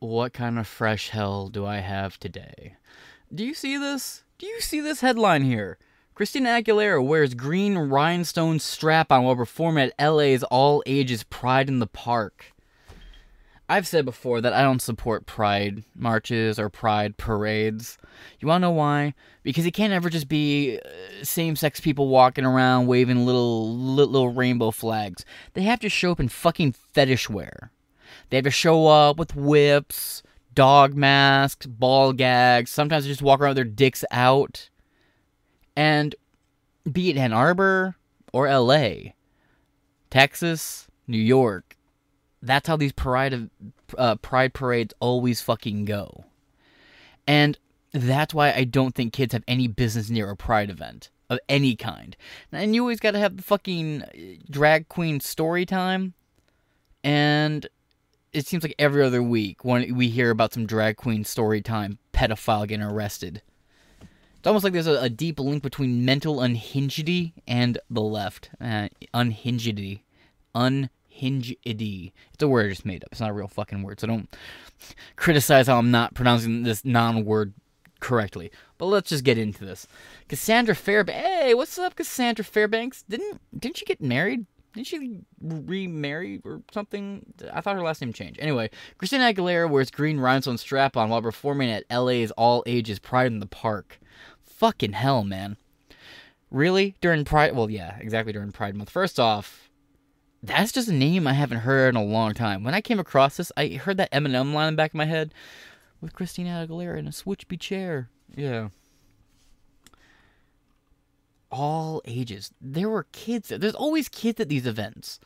what kind of fresh hell do I have today? Do you see this? Do you see this headline here? Christina Aguilera wears green rhinestone strap on while performing at LA's all ages Pride in the Park. I've said before that I don't support pride marches or pride parades. You want to know why? Because it can't ever just be uh, same-sex people walking around waving little little rainbow flags. They have to show up in fucking fetish wear. They have to show up with whips, dog masks, ball gags. Sometimes they just walk around with their dicks out. And be it Ann Arbor or LA, Texas, New York, that's how these pride uh, pride parades always fucking go. And that's why I don't think kids have any business near a pride event of any kind. And you always got to have the fucking uh, drag queen story time. And it seems like every other week when we hear about some drag queen story time pedophile getting arrested. It's almost like there's a, a deep link between mental unhingedy and the left. Uh, unhingedity. Un hingedy. It's a word I just made up. It's not a real fucking word. So don't criticize how I'm not pronouncing this non-word correctly. But let's just get into this. Cassandra Fairbanks. Hey, what's up, Cassandra Fairbanks? Didn't didn't you get married? Didn't she remarry or something? I thought her last name changed. Anyway, Christina Aguilera wears green rhinestone strap on while performing at LA's all ages Pride in the Park. Fucking hell, man. Really? During Pride? Well, yeah, exactly during Pride Month. First off, that's just a name I haven't heard in a long time. When I came across this, I heard that Eminem line in the back of my head with Christina Aguilera in a switchby chair. Yeah. All ages. There were kids. There's always kids at these events.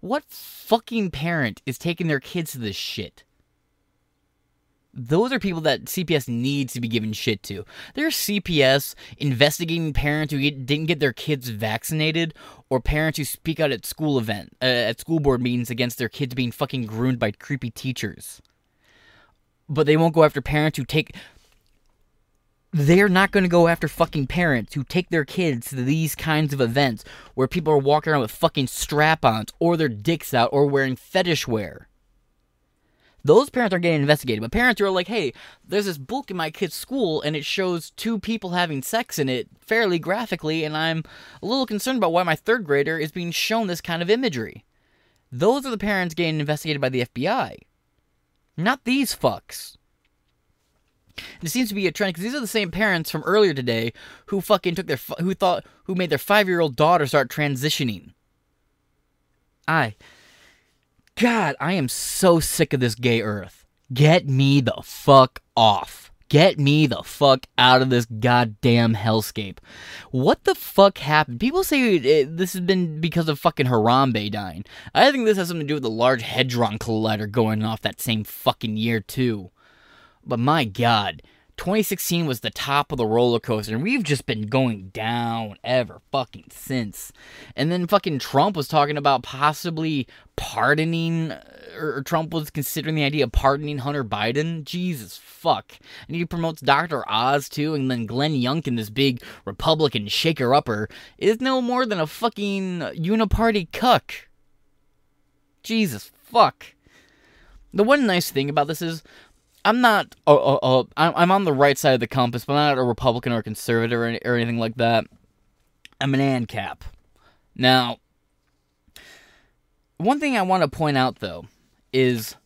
What fucking parent is taking their kids to this shit? those are people that CPS needs to be given shit to. There's CPS investigating parents who didn't get their kids vaccinated, or parents who speak out at school event uh, at school board meetings against their kids being fucking groomed by creepy teachers. But they won't go after parents who take. They're not going to go after fucking parents who take their kids to these kinds of events where people are walking around with fucking strap-ons or their dicks out or wearing fetish wear. Those parents are getting investigated. But parents who are like, hey, there's this book in my kid's school and it shows two people having sex in it fairly graphically, and I'm a little concerned about why my third grader is being shown this kind of imagery. Those are the parents getting investigated by the FBI. Not these fucks. It seems to be a trend because these are the same parents from earlier today who fucking took their who thought who made their five year old daughter start transitioning. I God, I am so sick of this gay earth. Get me the fuck off. Get me the fuck out of this goddamn hellscape. What the fuck happened? People say it, this has been because of fucking Harambe dying. I think this has something to do with the Large Hadron Collider going off that same fucking year, too. But my god, 2016 was the top of the roller coaster, and we've just been going down ever fucking since. And then fucking Trump was talking about possibly pardoning, uh, or Trump was considering the idea of pardoning Hunter Biden. Jesus fuck. And he promotes Dr. Oz too, and then Glenn Youngkin, this big Republican shaker upper, is no more than a fucking uniparty cuck. Jesus fuck. The one nice thing about this is I'm not. Uh, uh, I'm on the right side of the compass, but I'm not a Republican or a conservative or, any, or anything like that. I'm an ANCAP. Now, one thing I want to point out though is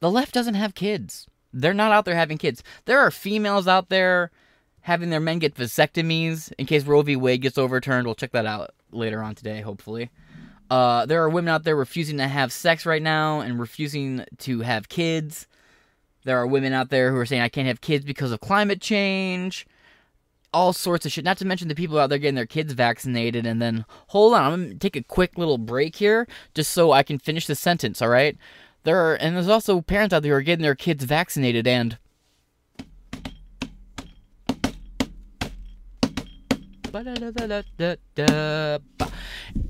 the left doesn't have kids. They're not out there having kids. There are females out there having their men get vasectomies in case Roe v. Wade gets overturned. We'll check that out later on today, hopefully. Uh, there are women out there refusing to have sex right now and refusing to have kids. There are women out there who are saying I can't have kids because of climate change. All sorts of shit. Not to mention the people out there getting their kids vaccinated. And then, hold on, I'm going to take a quick little break here just so I can finish the sentence, all right? There are, and there's also parents out there who are getting their kids vaccinated and.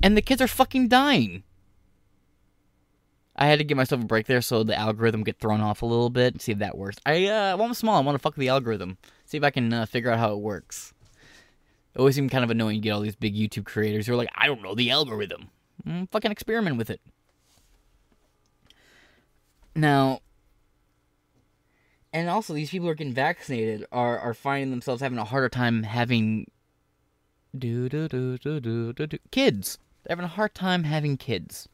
And the kids are fucking dying. I had to give myself a break there so the algorithm get thrown off a little bit. And see if that works. I uh, well, I'm small. I want to fuck the algorithm. See if I can uh, figure out how it works. It always seemed kind of annoying to get all these big YouTube creators who are like, I don't know the algorithm. Mm, fucking experiment with it. Now, and also these people who are getting vaccinated are are finding themselves having a harder time having do do do do do do, do kids. They're having a hard time having kids.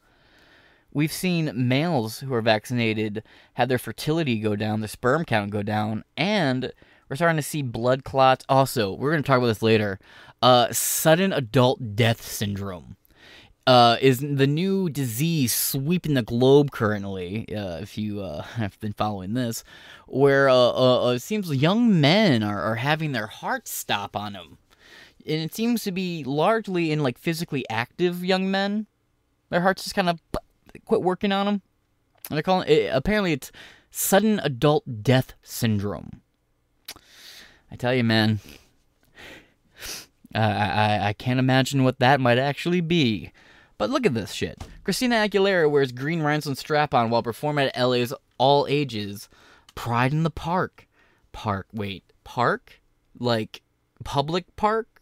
We've seen males who are vaccinated have their fertility go down, their sperm count go down, and we're starting to see blood clots. Also, we're going to talk about this later. Uh, sudden adult death syndrome uh, is the new disease sweeping the globe currently. Uh, if you uh, have been following this, where uh, uh, uh, it seems young men are, are having their hearts stop on them, and it seems to be largely in like physically active young men. Their hearts just kind of quit working on them. And they're calling it, apparently it's sudden adult death syndrome. I tell you, man, uh, I, I can't imagine what that might actually be. But look at this shit. Christina Aguilera wears green rhinestone strap-on while performing at LA's All Ages Pride in the Park. Park. Wait, park? Like public park?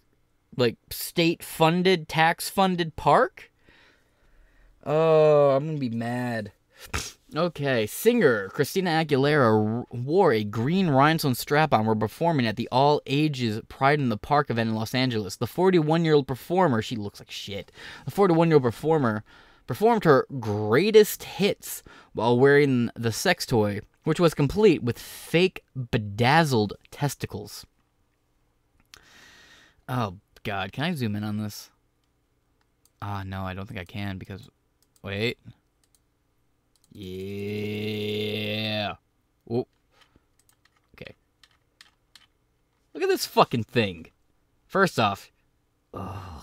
Like state-funded, tax-funded park? Oh, I'm gonna be mad. Okay, singer Christina Aguilera wore a green rhinestone strap-on while performing at the All Ages Pride in the Park event in Los Angeles. The 41-year-old performer, she looks like shit. The 41-year-old performer performed her greatest hits while wearing the sex toy, which was complete with fake bedazzled testicles. Oh god, can I zoom in on this? Ah, uh, no, I don't think I can because Wait. Yeah. Oh. Okay. Look at this fucking thing. First off. Ugh.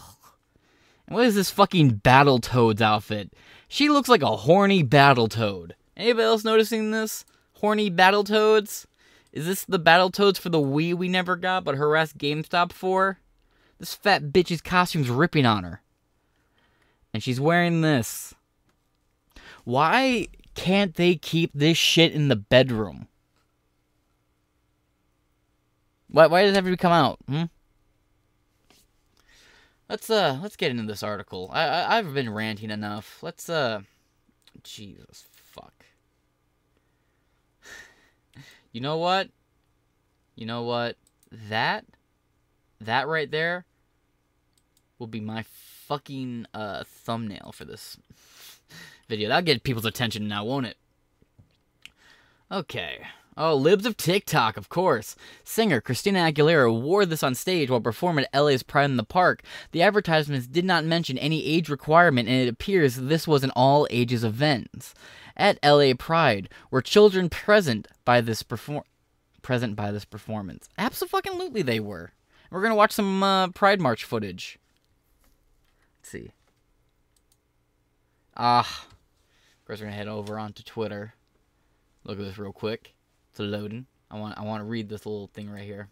And what is this fucking Battletoads outfit? She looks like a horny Battletoad. Anybody else noticing this? Horny Battletoads? Is this the Battletoads for the Wii we never got but harassed GameStop for? This fat bitch's costume's ripping on her. And she's wearing this. Why can't they keep this shit in the bedroom? Why, why does it have to come out? Hmm? Let's uh let's get into this article. I, I I've been ranting enough. Let's uh Jesus fuck. you know what? You know what? That that right there will be my fucking uh thumbnail for this video. That'll get people's attention now, won't it? Okay. Oh, Libs of TikTok, of course. Singer Christina Aguilera wore this on stage while performing at LA's Pride in the Park. The advertisements did not mention any age requirement, and it appears this was an all ages event. At LA Pride, were children present by this perform present by this performance? Absolutely, they were. We're gonna watch some uh, Pride March footage. Let's see. Ah, course, we're gonna head over onto Twitter. Look at this real quick. It's loading. I want I want to read this little thing right here.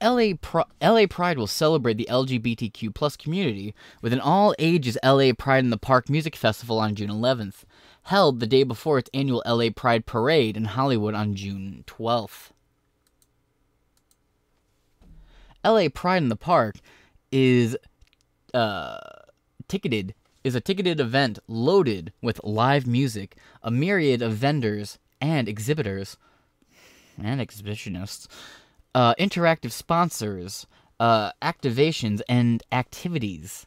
LA, LA Pride will celebrate the LGBTQ plus community with an all ages LA Pride in the Park music festival on June 11th, held the day before its annual LA Pride parade in Hollywood on June 12th. LA Pride in the Park is uh, ticketed is a ticketed event loaded with live music, a myriad of vendors and exhibitors and exhibitionists, uh, interactive sponsors, uh, activations and activities,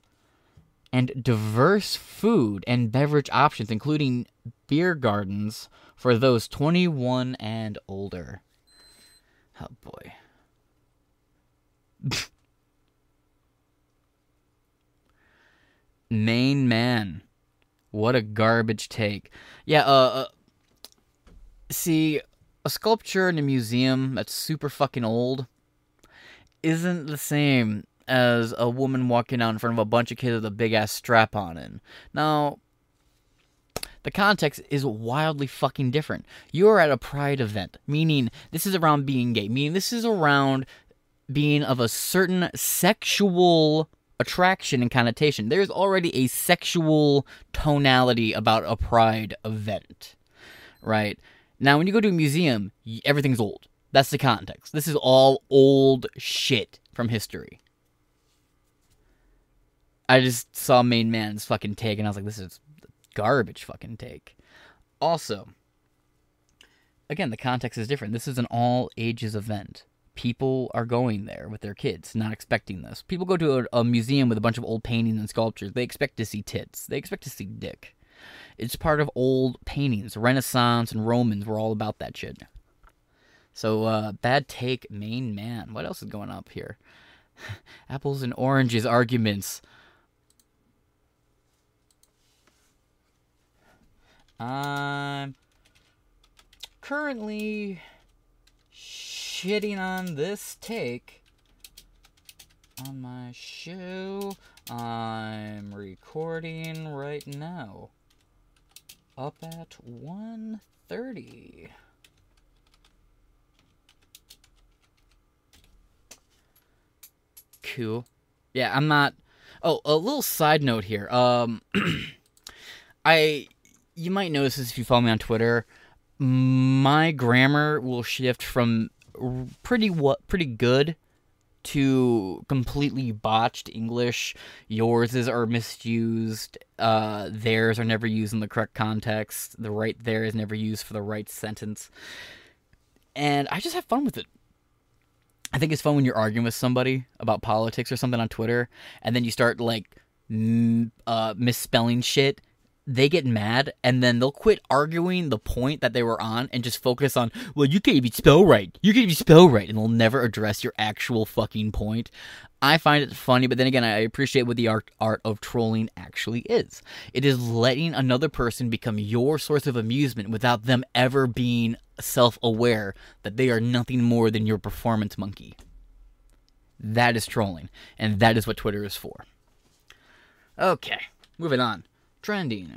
and diverse food and beverage options, including beer gardens for those 21 and older. Oh boy. Main man. What a garbage take. Yeah, uh, uh see, a sculpture in a museum that's super fucking old isn't the same as a woman walking out in front of a bunch of kids with a big ass strap on in. Now, the context is wildly fucking different. You're at a pride event, meaning this is around being gay, meaning this is around being of a certain sexual attraction and connotation. There's already a sexual tonality about a pride event, right? Now, when you go to a museum, everything's old. That's the context. This is all old shit from history. I just saw Main Man's fucking take, and I was like, this is garbage fucking take. Also, again, the context is different. This is an all ages event. People are going there with their kids, not expecting this. People go to a, a museum with a bunch of old paintings and sculptures. They expect to see tits. They expect to see dick. It's part of old paintings. Renaissance and Romans were all about that shit. So, uh, bad take, main man. What else is going up here? Apples and oranges arguments. I'm currently shitting on this take on my show. I'm recording right now. Up at 1:30. Cool. Yeah, I'm not Oh, a little side note here. Um I you might notice this if you follow me on Twitter. My grammar will shift from pretty what pretty good to completely botched English. Yours is are misused. Uh, theirs are never used in the correct context. The right there is never used for the right sentence. And I just have fun with it. I think it's fun when you're arguing with somebody about politics or something on Twitter, and then you start like uh, misspelling shit they get mad and then they'll quit arguing the point that they were on and just focus on, well, you can't even spell right. You can't even spell right. And they'll never address your actual fucking point. I find it funny, but then again, I appreciate what the art, art of trolling actually is. It is letting another person become your source of amusement without them ever being self aware that they are nothing more than your performance monkey. That is trolling, and that is what Twitter is for. Okay, moving on. Trending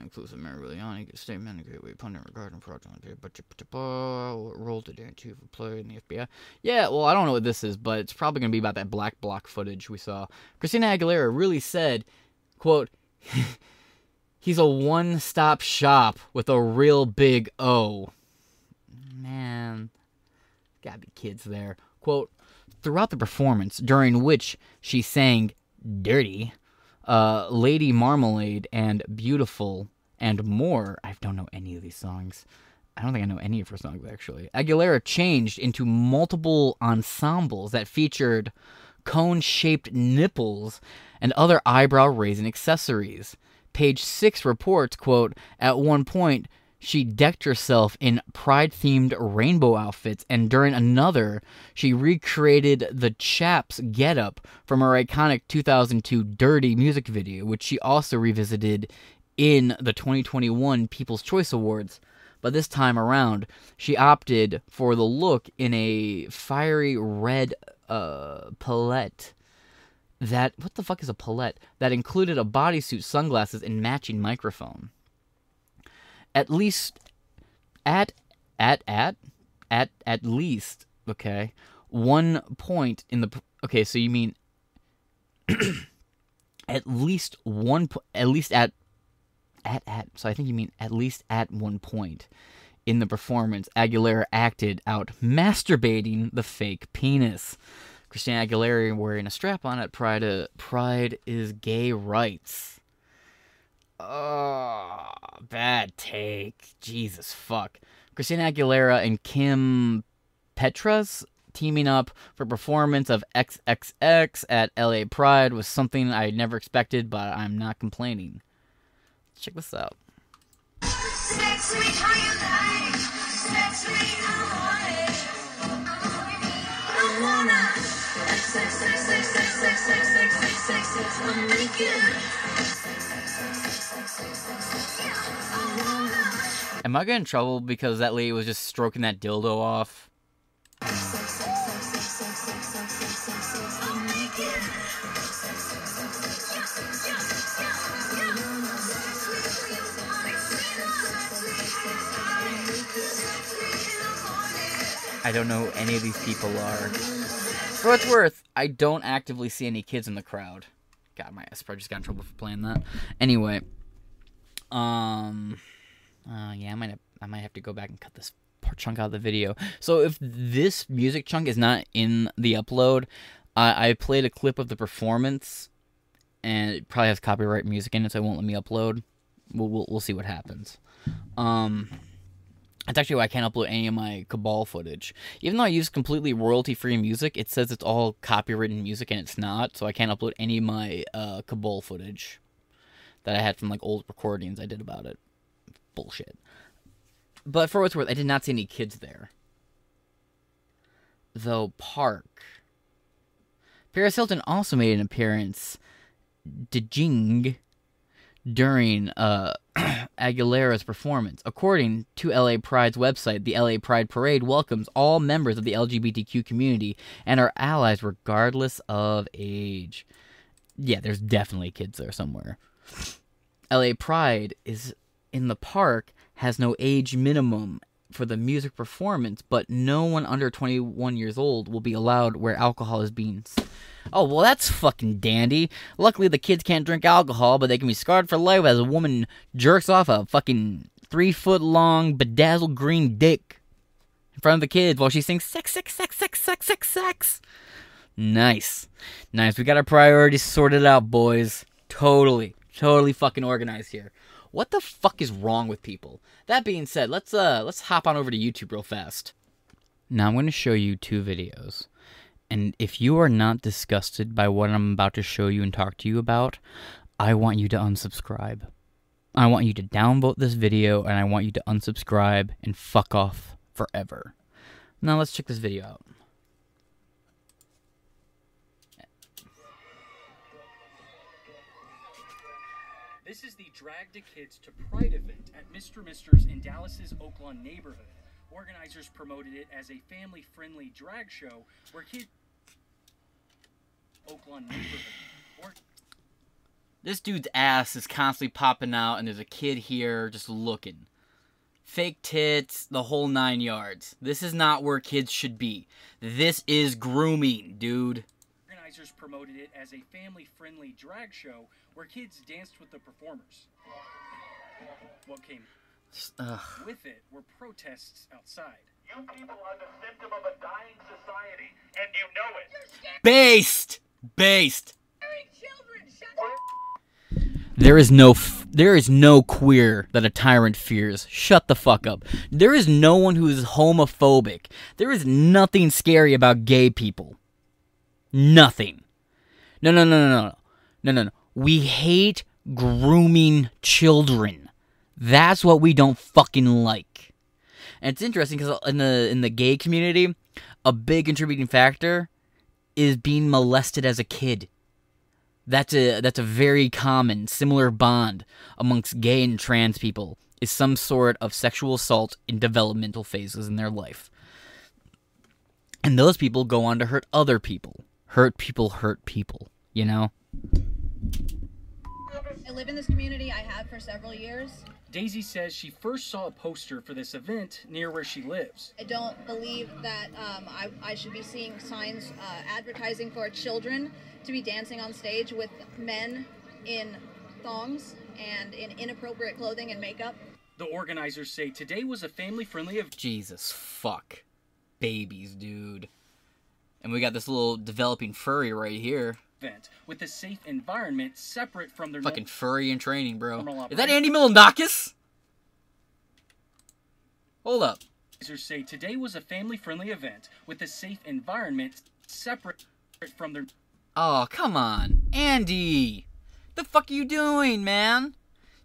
Giuliani gets statement a gateway pundit regarding fraudulent oh, what role today to play in the FBI. Yeah, well, I don't know what this is, but it's probably going to be about that black bloc footage we saw. Christina Aguilera really said, quote, he's a one-stop shop with a real big O. Man, gotta be kids there. Quote, throughout the performance, during which she sang Dirty, uh, Lady Marmalade and Beautiful and more. I don't know any of these songs. I don't think I know any of her songs actually. Aguilera changed into multiple ensembles that featured cone shaped nipples and other eyebrow raising accessories. Page 6 reports, quote, at one point she decked herself in pride themed rainbow outfits, and during another, she recreated the Chaps getup from her iconic 2002 Dirty music video, which she also revisited in the 2021 People's Choice Awards. But this time around, she opted for the look in a fiery red uh, palette that what the fuck is a palette that included a bodysuit, sunglasses, and matching microphone at least at at at at at least okay one point in the okay so you mean at least one at least at at at so i think you mean at least at one point in the performance aguilera acted out masturbating the fake penis. Christina aguilera wearing a strap on at pride uh, pride is gay rights Oh, bad take. Jesus fuck. Christina Aguilera and Kim Petras teaming up for performance of XXX at LA Pride was something I never expected, but I'm not complaining. Check this out. Am I getting in trouble because that lady was just stroking that dildo off? I don't know who any of these people are. For what it's worth, I don't actively see any kids in the crowd. God, my ass probably just got in trouble for playing that. Anyway, um, uh, yeah, I might have, I might have to go back and cut this chunk out of the video. So if this music chunk is not in the upload, I, I played a clip of the performance, and it probably has copyright music in it, so it won't let me upload. We'll we'll, we'll see what happens. Um, That's actually why I can't upload any of my Cabal footage. Even though I use completely royalty free music, it says it's all copywritten music and it's not, so I can't upload any of my uh, Cabal footage that I had from like old recordings I did about it. Bullshit. But for what's worth, I did not see any kids there. Though Park. Paris Hilton also made an appearance. Dejing during uh, Aguilera's performance. According to LA Pride's website, the LA Pride Parade welcomes all members of the LGBTQ community and our allies regardless of age. Yeah, there's definitely kids there somewhere. LA Pride is in the park has no age minimum for the music performance, but no one under 21 years old will be allowed where alcohol is being Oh, well, that's fucking dandy. Luckily, the kids can't drink alcohol, but they can be scarred for life as a woman jerks off a fucking three foot long bedazzled green dick in front of the kids while she sings sex, sex, sex, sex, sex, sex, sex. Nice. Nice. We got our priorities sorted out, boys. Totally. Totally fucking organized here. What the fuck is wrong with people? That being said, let's uh let's hop on over to YouTube real fast. Now I'm going to show you two videos. And if you are not disgusted by what I'm about to show you and talk to you about, I want you to unsubscribe. I want you to downvote this video and I want you to unsubscribe and fuck off forever. Now let's check this video out. This is the Drag the Kids to Pride event at Mr. Mister's in Dallas's Oaklawn neighborhood. Organizers promoted it as a family friendly drag show where kids. Oaklawn neighborhood. Or- This dude's ass is constantly popping out, and there's a kid here just looking. Fake tits, the whole nine yards. This is not where kids should be. This is grooming, dude. Organizers promoted it as a family friendly drag show where kids danced with the performers. What came Ugh. with it were protests outside. You people are the symptom of a dying society, and you know it. Based! Based! There is no f- there is no queer that a tyrant fears. Shut the fuck up. There is no one who is homophobic. There is nothing scary about gay people. Nothing. No, no, no, no, no. No, no, no. We hate grooming children. That's what we don't fucking like. And it's interesting because in the in the gay community, a big contributing factor is being molested as a kid. That's a that's a very common similar bond amongst gay and trans people is some sort of sexual assault in developmental phases in their life. And those people go on to hurt other people. Hurt people hurt people, you know? I live in this community. I have for several years. Daisy says she first saw a poster for this event near where she lives. I don't believe that um, I, I should be seeing signs uh, advertising for children to be dancing on stage with men in thongs and in inappropriate clothing and makeup. The organizers say today was a family friendly event. Jesus fuck. Babies, dude. And we got this little developing furry right here. event with a safe environment separate from their Fucking furry in training, bro. Is that. Andy Milonakis? Hold up. say today was a family friendly event with a safe environment separate from their Oh, come on. Andy! The fuck are you doing, man?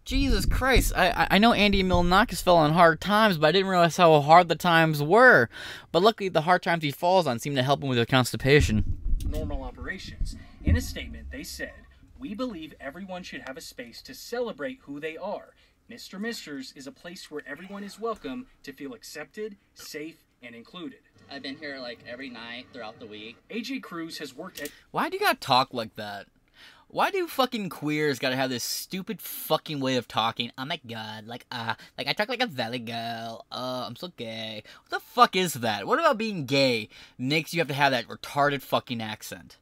Jesus Christ. I, I- I know Andy Milonakis fell on hard times, but I didn't realize how hard the times were. But luckily, the hard times he falls on seem to help him with his constipation. normal operations. In a statement, they said, We believe everyone should have a space to celebrate who they are. Mr. Misters is a place where everyone is welcome to feel accepted, safe, and included. I've been here like every night throughout the week. AJ Cruz has worked at Why do you gotta talk like that? Why do fucking queers gotta have this stupid fucking way of talking? Oh my god, like, uh, like I talk like a valley girl. Oh, I'm so gay. What the fuck is that? What about being gay makes you have to have that retarded fucking accent?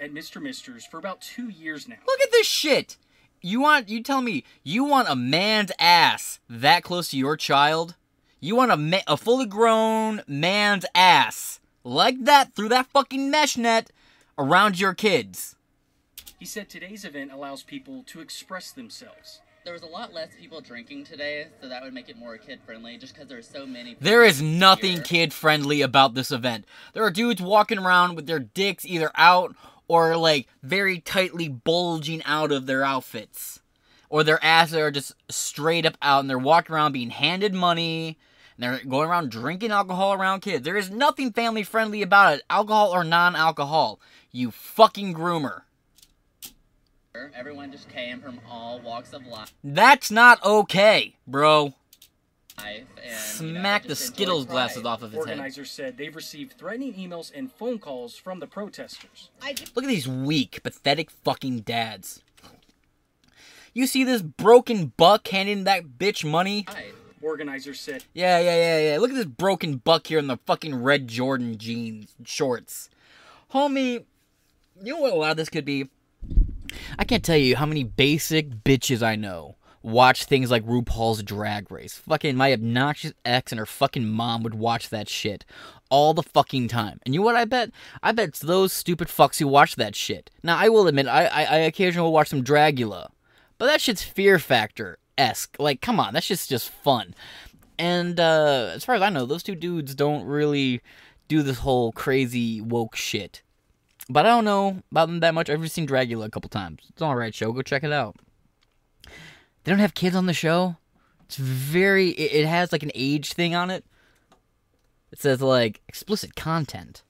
at Mr. Misters for about two years now. Look at this shit. You want you tell me you want a man's ass that close to your child? You want a ma- a fully grown man's ass like that through that fucking mesh net around your kids? He said today's event allows people to express themselves. there was a lot less people drinking today, so that would make it more kid friendly. Just because there's so many. There is nothing here. kid friendly about this event. There are dudes walking around with their dicks either out or like very tightly bulging out of their outfits. Or their asses are just straight up out and they're walking around being handed money and they're going around drinking alcohol around kids. There is nothing family friendly about it, alcohol or non alcohol. You fucking groomer. Everyone just came from all walks of life. That's not okay, bro. And, you know, Smack the Skittles glasses off of his head. Organizers said they've received threatening emails and phone calls from the protesters. Look at these weak, pathetic fucking dads. You see this broken buck handing that bitch money? Pride. Organizers said Yeah, yeah, yeah, yeah. Look at this broken buck here in the fucking red Jordan jeans shorts. Homie, you know what a lot of this could be? I can't tell you how many basic bitches I know watch things like RuPaul's Drag Race. Fucking my obnoxious ex and her fucking mom would watch that shit all the fucking time. And you know what I bet? I bet it's those stupid fucks who watch that shit. Now I will admit I I, I occasionally will watch some Dragula, but that shit's Fear Factor esque. Like, come on, that shit's just fun. And uh, as far as I know, those two dudes don't really do this whole crazy woke shit. But I don't know about them that much. I've seen Dragula a couple times. It's an alright show. Go check it out. They don't have kids on the show. It's very. It, it has like an age thing on it. It says like explicit content.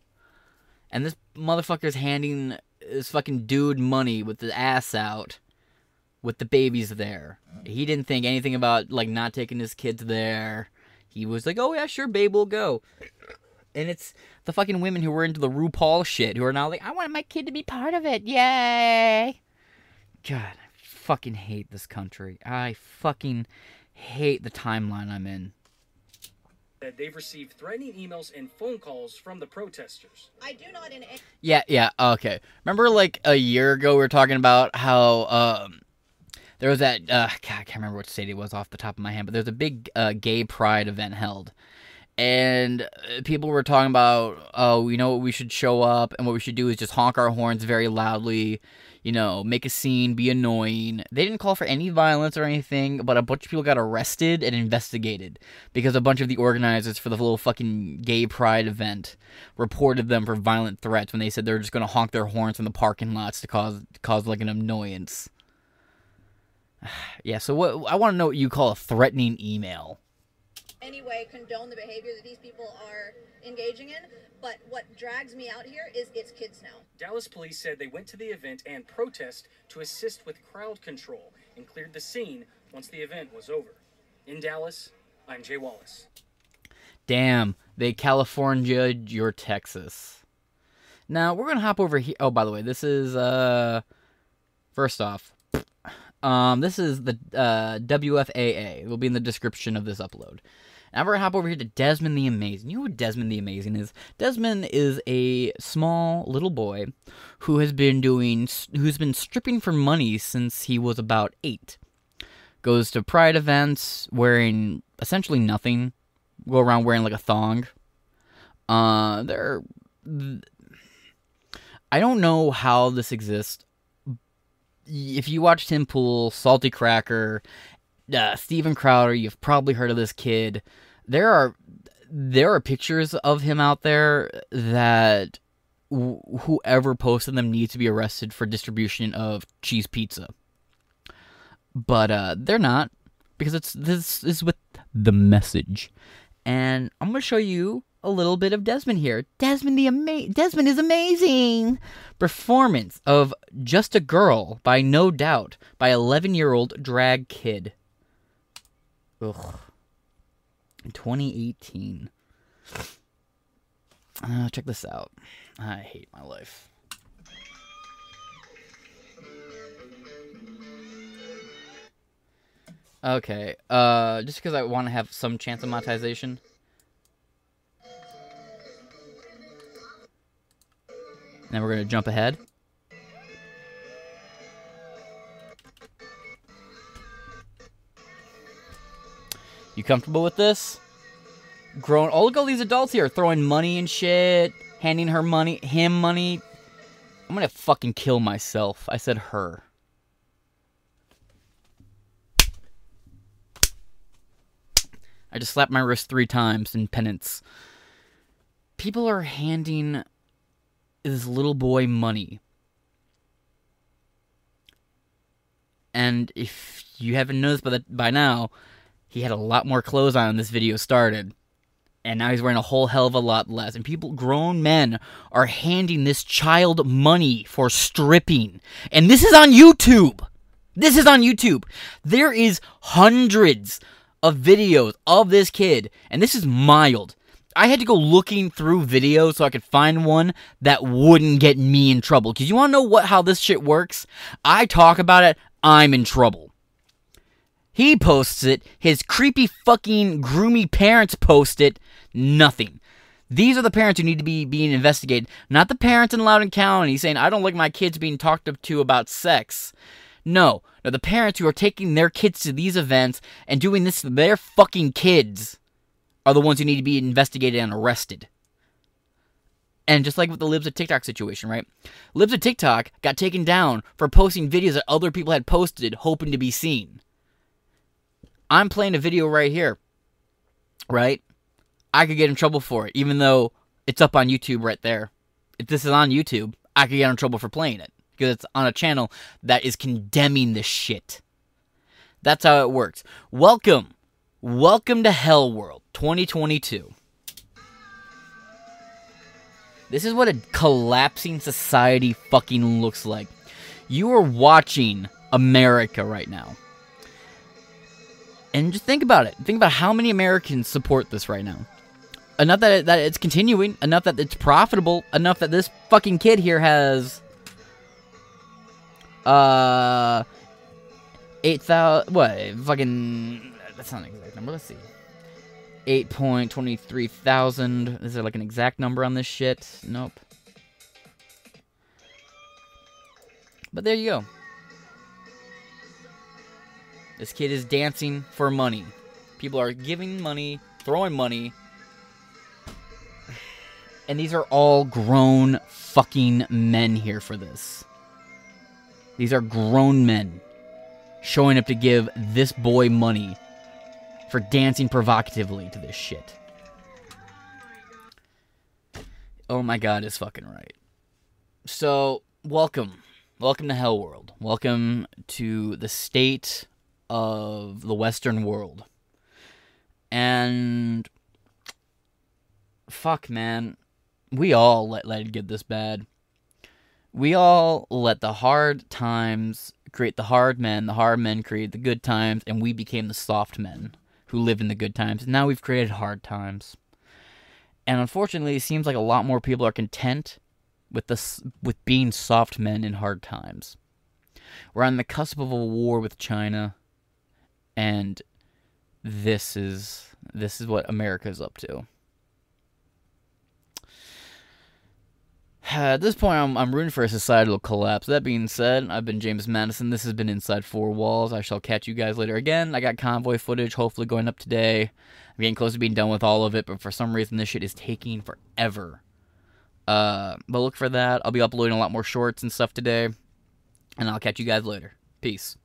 And this motherfucker's handing this fucking dude money with the ass out with the babies there. He didn't think anything about like not taking his kids there. He was like, "Oh yeah, sure, babe, we'll go." And it's the fucking women who were into the RuPaul shit who are now like, "I want my kid to be part of it." Yay! God, I fucking hate this country. I fucking hate the timeline I'm in. that they've received threatening emails and phone calls from the protesters. I do not in any Yeah, yeah, okay. Remember like a year ago we were talking about how um there was that uh God, I can't remember what state it was off the top of my head, but there's a big uh, gay pride event held. And uh, people were talking about, oh, you know what, we should show up, and what we should do is just honk our horns very loudly, you know, make a scene, be annoying. They didn't call for any violence or anything, but a bunch of people got arrested and investigated because a bunch of the organizers for the little fucking gay pride event reported them for violent threats when they said they were just going to honk their horns in the parking lots to cause cause like an annoyance. yeah, so what I want to know what you call a threatening email. Any way condone the behavior that these people are engaging in. But what drags me out here is it's kids now. Dallas police said they went to the event and protest to assist with crowd control and cleared the scene once the event was over. In Dallas, I'm Jay Wallace. Damn, they California your Texas. Now we're gonna hop over here. Oh, by the way, this is uh, first off, um, this is the uh WFAA. It will be in the description of this upload. Now we're gonna hop over here to Desmond the Amazing. You know who Desmond the Amazing is? Desmond is a small little boy who has been doing, who's been stripping for money since he was about eight. Goes to pride events wearing essentially nothing go around wearing like a thong. Uh, there. I don't know how this exists. If you watch Tim Pool, Salty Cracker, uh, Steven Crowder, you've probably heard of this kid. There are there are pictures of him out there that wh- whoever posted them needs to be arrested for distribution of cheese pizza. But uh, they're not because it's this is with the message and I'm gonna show you a little bit of Desmond here. Desmond the ama- Desmond is amazing. Performance of "Just a Girl" by No Doubt by 11 year old drag kid. Ugh. 2018. Uh, check this out. I hate my life. Okay, uh, just because I want to have some chance of monetization. Then we're gonna jump ahead. You comfortable with this? Grown. Oh, look all these adults here throwing money and shit, handing her money, him money. I'm gonna fucking kill myself. I said her. I just slapped my wrist three times in penance. People are handing this little boy money. And if you haven't noticed by, the, by now, he had a lot more clothes on when this video started. And now he's wearing a whole hell of a lot less. And people, grown men, are handing this child money for stripping. And this is on YouTube. This is on YouTube. There is hundreds of videos of this kid, and this is mild. I had to go looking through videos so I could find one that wouldn't get me in trouble. Cause you wanna know what how this shit works? I talk about it, I'm in trouble. He posts it, his creepy fucking groomy parents post it, nothing. These are the parents who need to be being investigated, not the parents in Loudoun County saying, I don't like my kids being talked to about sex. No, no, the parents who are taking their kids to these events and doing this to their fucking kids are the ones who need to be investigated and arrested. And just like with the Libs of TikTok situation, right? Libs of TikTok got taken down for posting videos that other people had posted hoping to be seen. I'm playing a video right here, right? I could get in trouble for it, even though it's up on YouTube right there. If this is on YouTube, I could get in trouble for playing it because it's on a channel that is condemning this shit. That's how it works. Welcome, welcome to Hell World 2022. This is what a collapsing society fucking looks like. You are watching America right now. And just think about it. Think about how many Americans support this right now. Enough that, it, that it's continuing, enough that it's profitable, enough that this fucking kid here has uh, eight thousand. What? Fucking. That's not an exact number. Let's see. Eight point twenty three thousand. Is there like an exact number on this shit? Nope. But there you go. This kid is dancing for money. People are giving money, throwing money. And these are all grown fucking men here for this. These are grown men showing up to give this boy money for dancing provocatively to this shit. Oh my god, is fucking right. So, welcome. Welcome to Hell World. Welcome to the state of the Western world. And fuck man. We all let, let it get this bad. We all let the hard times create the hard men, the hard men create the good times, and we became the soft men who live in the good times. And Now we've created hard times. And unfortunately, it seems like a lot more people are content with this with being soft men in hard times. We're on the cusp of a war with China, and this is this is what America's up to. At this point, I'm, I'm rooting for a societal collapse. That being said, I've been James Madison. This has been Inside Four Walls. I shall catch you guys later again. I got convoy footage hopefully going up today. I'm getting close to being done with all of it, but for some reason, this shit is taking forever. Uh, but look for that. I'll be uploading a lot more shorts and stuff today. And I'll catch you guys later. Peace.